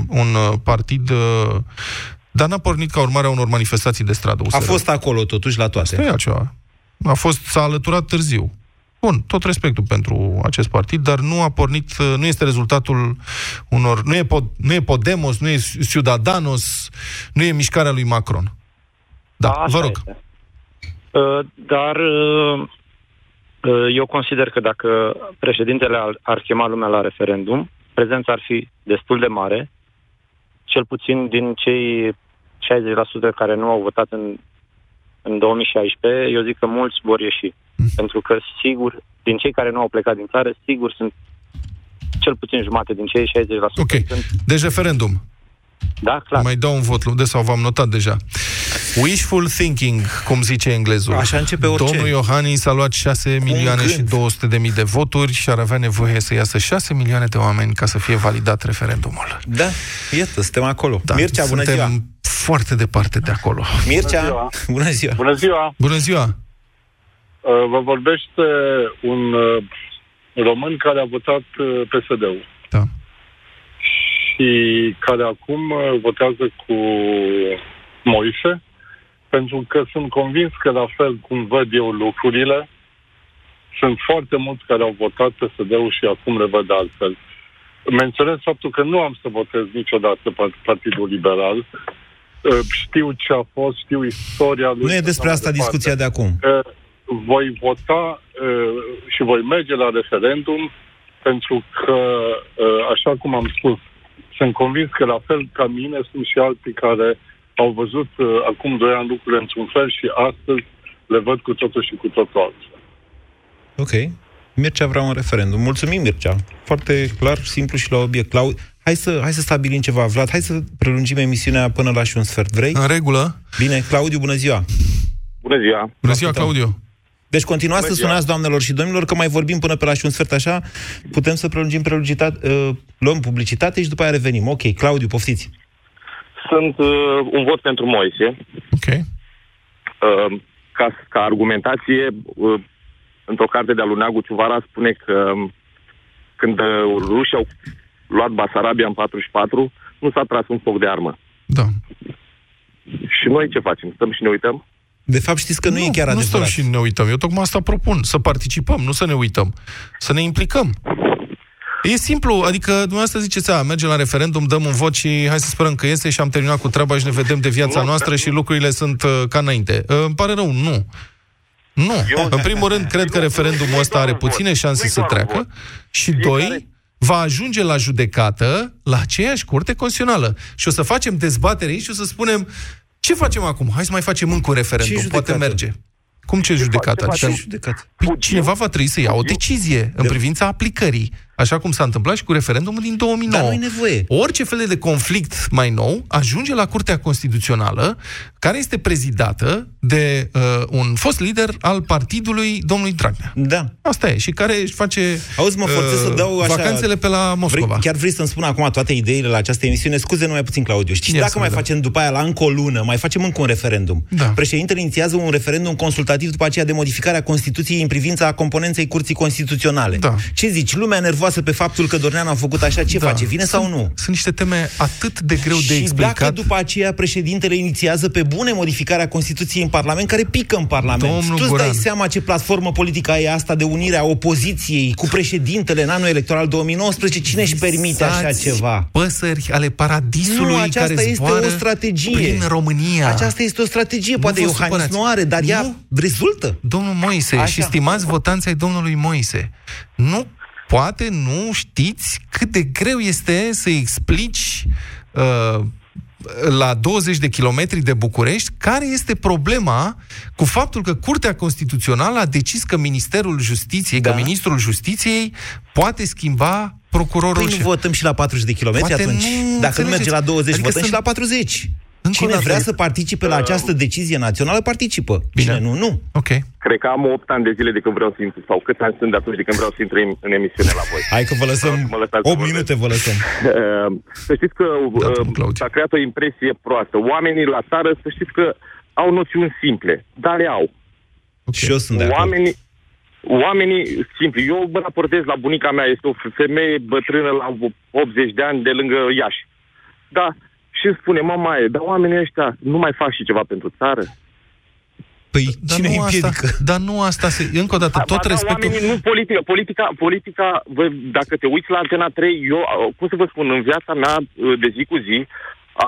un uh, partid... uh, Dar n-a pornit ca urmare a unor manifestații de stradă. A USR. fost acolo, totuși, la toate. Asta e altceva. A fost, s-a alăturat târziu. Bun, tot respectul pentru acest partid, dar nu a pornit, uh, nu este rezultatul unor, nu e, pod, nu e Podemos, nu e Ciudadanos, nu e mișcarea lui Macron. Da, Așa vă rog. Este. Uh, Dar uh, uh, eu consider că dacă președintele ar, ar chema lumea la referendum, prezența ar fi destul de mare, cel puțin din cei 60% care nu au votat în, în 2016, eu zic că mulți vor ieși. Pentru că, sigur, din cei care nu au plecat din țară, sigur sunt cel puțin jumate din cei 60%. Ok. Sunt, Deci referendum. Da, clar. Mai dau un vot, de sau v-am notat deja. Wishful thinking, cum zice englezul. Așa începe orice. Domnul Iohannis a luat 6 milioane și gând. 200 de mii de voturi și ar avea nevoie să iasă 6 milioane de oameni ca să fie validat referendumul. Da, iată, suntem acolo. Da, Mircea, bună suntem ziua. foarte departe de acolo. Mircea, ziua. bună ziua. Bună ziua! Bună ziua! Uh, Vă vorbește un uh, român care a votat uh, PSD-ul Da. și care acum uh, votează cu Moise, pentru că sunt convins că la fel cum văd eu lucrurile, sunt foarte mulți care au votat PSD-ul și acum le văd altfel. Menționez faptul că nu am să votez niciodată Part- Partidul Liberal. Uh, Știu ce a fost, știu istoria lui. Nu e despre și așa asta mai departe. discuția de acum. Uh, voi vota uh, și voi merge la referendum pentru că, uh, așa cum am spus, sunt convins că la fel ca mine sunt și alții care au văzut uh, acum doi ani lucrurile într-un fel și astăzi le văd cu totul și cu totul altfel. Ok. Mircea vrea un referendum. Mulțumim, Mircea. Foarte clar, simplu și la obiect. Clau... Hai să, hai să stabilim ceva, Vlad. Hai să prelungim emisiunea până la și un sfert. Vrei? În regulă? Bine, Claudiu, bună ziua. Bună ziua! Bună ziua, Ascultăm. Claudiu! Deci continuați să Bună ziua. sunați, doamnelor și domnilor, că mai vorbim până pe la și un sfert așa, putem să prelungim prelugitate, uh, luăm publicitate și după aia revenim. Ok, Claudiu, poftiți. Sunt uh, un vot pentru Moise. Ok. Uh, ca, ca argumentație, uh, într-o carte de-a lui Neagu Ciuvara spune că um, când uh, rușii au luat Basarabia în 44, nu s-a tras un foc de armă. Da. Și noi ce facem? Stăm și ne uităm? De fapt, știți că nu, e chiar nu stăm adevărat. și ne uităm. Eu tocmai asta propun. Să participăm, nu să ne uităm. Să ne implicăm. E simplu, adică dumneavoastră ziceți, a, mergem la referendum, dăm un vot și hai să sperăm că este și am terminat cu treaba și ne vedem de viața Nu, noastră și lucrurile sunt uh, ca înainte. Uh, îmi pare rău, nu. Nu. Eu- în primul rând, cred că Nu, referendumul nu-i ăsta doar are un vot. puține șanse Nu-i să doar un treacă vot. și Fiecare- doi, va ajunge la judecată la aceeași curte constituțională. Și o să facem dezbatere aici și o să spunem ce facem acum? Hai să mai facem încă un referendum, Ce poate judecată? merge. Cum ce judecată? ce Adică facem? Judecat. Păi cineva va trebui să ia o decizie în privința aplicării, așa cum s-a întâmplat și cu referendumul din 2009. Dar nu-i nevoie. Orice fel de conflict mai nou ajunge la Curtea Constituțională, care este prezidată de uh, un fost lider al partidului domnului Dragnea. Da. Asta e. Și care își face Auzi, mă forțez să dau așa... vacanțele pe la Moscova. Vrei, chiar vrei să-mi spun acum toate ideile la această emisiune? Scuze numai puțin, Claudiu. Știți, Ia dacă să mai vedem. facem după aia la încă o lună, mai facem încă un referendum. Da. Președintele inițiază un referendum consultativ după aceea de modificarea Constituției în privința componenței Curții Constituționale. Da. Ce zici? Lumea nervoasă pe faptul că Dornean a făcut așa, ce Da. face? Vine sau nu? Sunt niște teme atât de greu de și explicat. dacă după aceea președintele inițiază pe bune modificarea Constituției în Parlament, care pică în Parlament. Domnul tu îți Guran. dai seama ce platformă politică e asta de unire a opoziției cu președintele în anul electoral 2019? Cine își permite așa Vizați ceva? Păsări ale paradisului Nu, aceasta care este zboară o strategie. prin România. Aceasta este o strategie. Poate vă Iohannis supărați. nu are, dar ea Nu. rezultă. Domnul Moise Așa. și stimați votanți ai domnului Moise, nu poate nu știți cât de greu este să explici uh, la 20 de kilometri de București care este problema cu faptul că Curtea Constituțională a decis că Ministerul Justiției, Da. că Ministrul Justiției poate schimba procurorul Păi nu șef. votăm și la 40 de kilometri Poate atunci. nu Dacă nu înțelegeți. merge la 20, Adică votăm sunt- și la 40. Încă o Cine dată. vrea să participe la această decizie națională, participă. Bine. Cine nu, nu. Ok. Cred că am 8 ani de zile de când vreau să intru, sau câți ani sunt de atunci de când vreau să intru în, în emisiune la voi. Hai că vă lăsăm Mă lăsați să 8 vorbesc. minute, vă lăsăm. [LAUGHS] Uh, Să știți că Da, uh, domnul Claudiu. s-a creat o impresie proastă. Oamenii la țară, să știți că au noțiuni simple, dar le au. okay. Și eu sunt de acord. Oamenii, oamenii simpli. Eu mă raportez la bunica mea, este o femeie bătrână la 80 de ani de lângă Iași. Da, și îmi spune, mama e, dar oamenii ăștia nu mai fac și ceva pentru țară? Păi Dar cine îi nu, asta, împiedică? dar nu asta se... Încă o dată, Ba tot da, respectul... Oamenii, nu politica. Politica, politica vă, dacă te uiți la Antena 3, eu, cum să vă spun, în viața mea de zi cu zi,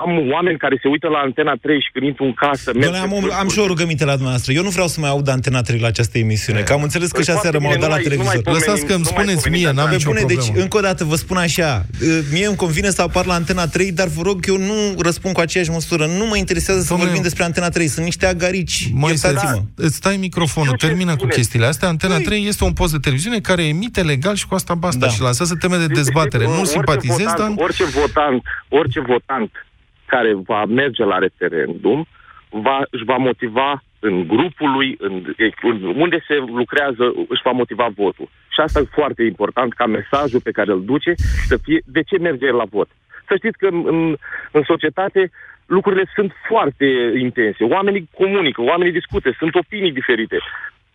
am oameni care se uită la Antena 3 și când intru în casă... merg Doamne, pe am, Facebook. am și o rugăminte la dumneavoastră. Eu nu vreau să mai aud Antena 3 la această emisiune, că am înțeles că Păi și aseară foarte m-au bine, dat la nu mai- nu mai televizor. pomenim- Lăsați că îmi nu mai spuneți pomenim mie, de n-am asta. Pe nicio bune, deci, problemă. încă o dată vă spun așa, uh, mie îmi convine să apar la Antena 3, dar vă rog, eu nu răspund cu aceeași măsură. Nu mă interesează să Domnule, vorbim despre Antena 3. Sunt niște agarici. Moise, Iertați-mă. îți stai microfonul, Știu ce termină cu spuneți. chestiile astea. Antena Păi- 3 este un post de televiziune care emite legal și cu asta basta Da. și lansează teme de dezbatere. Nu Orice simpatizez, dar... votant, Orice votant, orice votant care va merge la referendum, va, își va motiva în grupul lui, în, în, unde se lucrează, își va motiva votul. Și asta e foarte important ca mesajul pe care îl duce să fie de ce merge el la vot. Să știți că în, în, în societate lucrurile sunt foarte intense. Oamenii comunică, oamenii discută, sunt opinii diferite.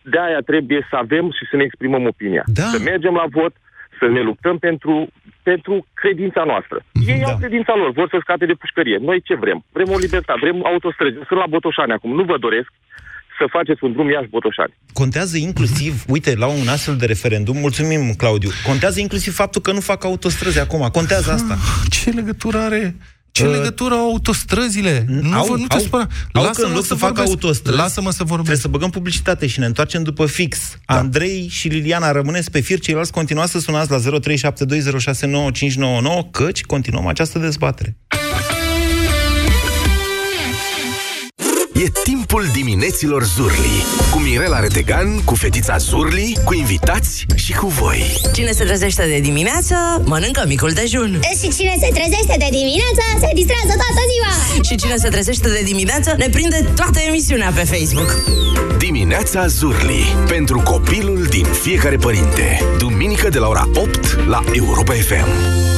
De aia trebuie să avem și să ne exprimăm opinia. Da. Să mergem la vot, să ne luptăm pentru, pentru credința noastră. Ei Da. au credința lor, vor să scape de pușcărie. Noi ce vrem? Vrem o libertate, vrem autostrăzi. Eu Sunt la Botoșani acum, nu vă doresc să faceți un drum Iași-Botoșani. Contează inclusiv, uite, la un astfel de referendum, mulțumim, Claudiu, contează inclusiv faptul că nu fac autostrăzi acum. Contează asta. Ce legătură are... Ce Uh, legătură au autostrăzile? Nu, au, vă, nu te au, spăra. au că Lasă-mă în loc să, facă vorbesc. autostrăzi, Lasă-mă să vorbesc. Trebuie să băgăm publicitate și ne întoarcem după fix. Da. Andrei și Liliana, rămâneți pe fir, ceilalți continuați să sunați la 0372069599, căci continuăm această dezbatere. E timpul dimineților Zurli Cu Mirela Retegan, cu fetița Zurli, cu invitați și cu voi Cine se trezește de dimineață, mănâncă micul dejun. Și cine se trezește de dimineață, se distrează toată ziua. Și cine se trezește de dimineață, ne prinde toată emisiunea pe Facebook. Dimineața Zurli Pentru copilul din fiecare părinte Duminică de la ora 8 la Europa FM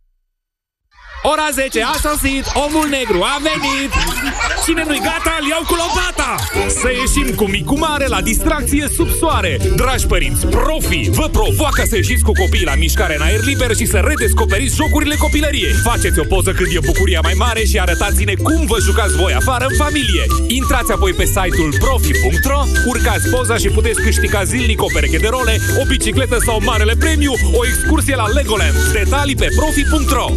Ora 10 a sosit, omul negru a venit. Cine nu-i gata, îl iau cu lopata. Să ieșim cu micu mare la distracție sub soare. Dragi părinți, profi, vă provoacă să ieșiți cu copiii la mișcare în aer liber Și să redescoperiți jocurile copilăriei. Faceți o poză când e bucuria mai mare Și arătați-ne cum vă jucați voi afară în familie. Intrați apoi pe site-ul profi.ro Urcați poza și puteți câștiga zilnic o pereche de role O bicicletă sau marele premiu O excursie la Legoland. Detalii pe profi.ro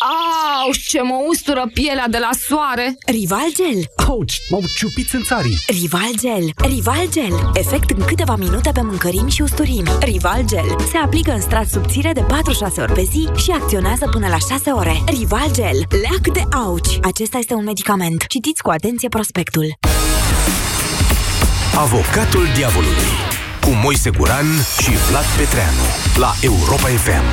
Au, ce mă ustură pielea de la soare! Rival Gel. Ouch, m-au ciupit în țarii. Rival Gel. Rival Gel. Efect în câteva minute pe mâncărimi și usturimi. Rival Gel. Se aplică în strat subțire de 4-6 ori pe zi și acționează până la 6 ore. Rival Gel. Leac de auci. Acesta este un medicament. Citiți cu atenție prospectul. Avocatul diavolului cu Moise Guran și Vlad Petreanu la Europa FM.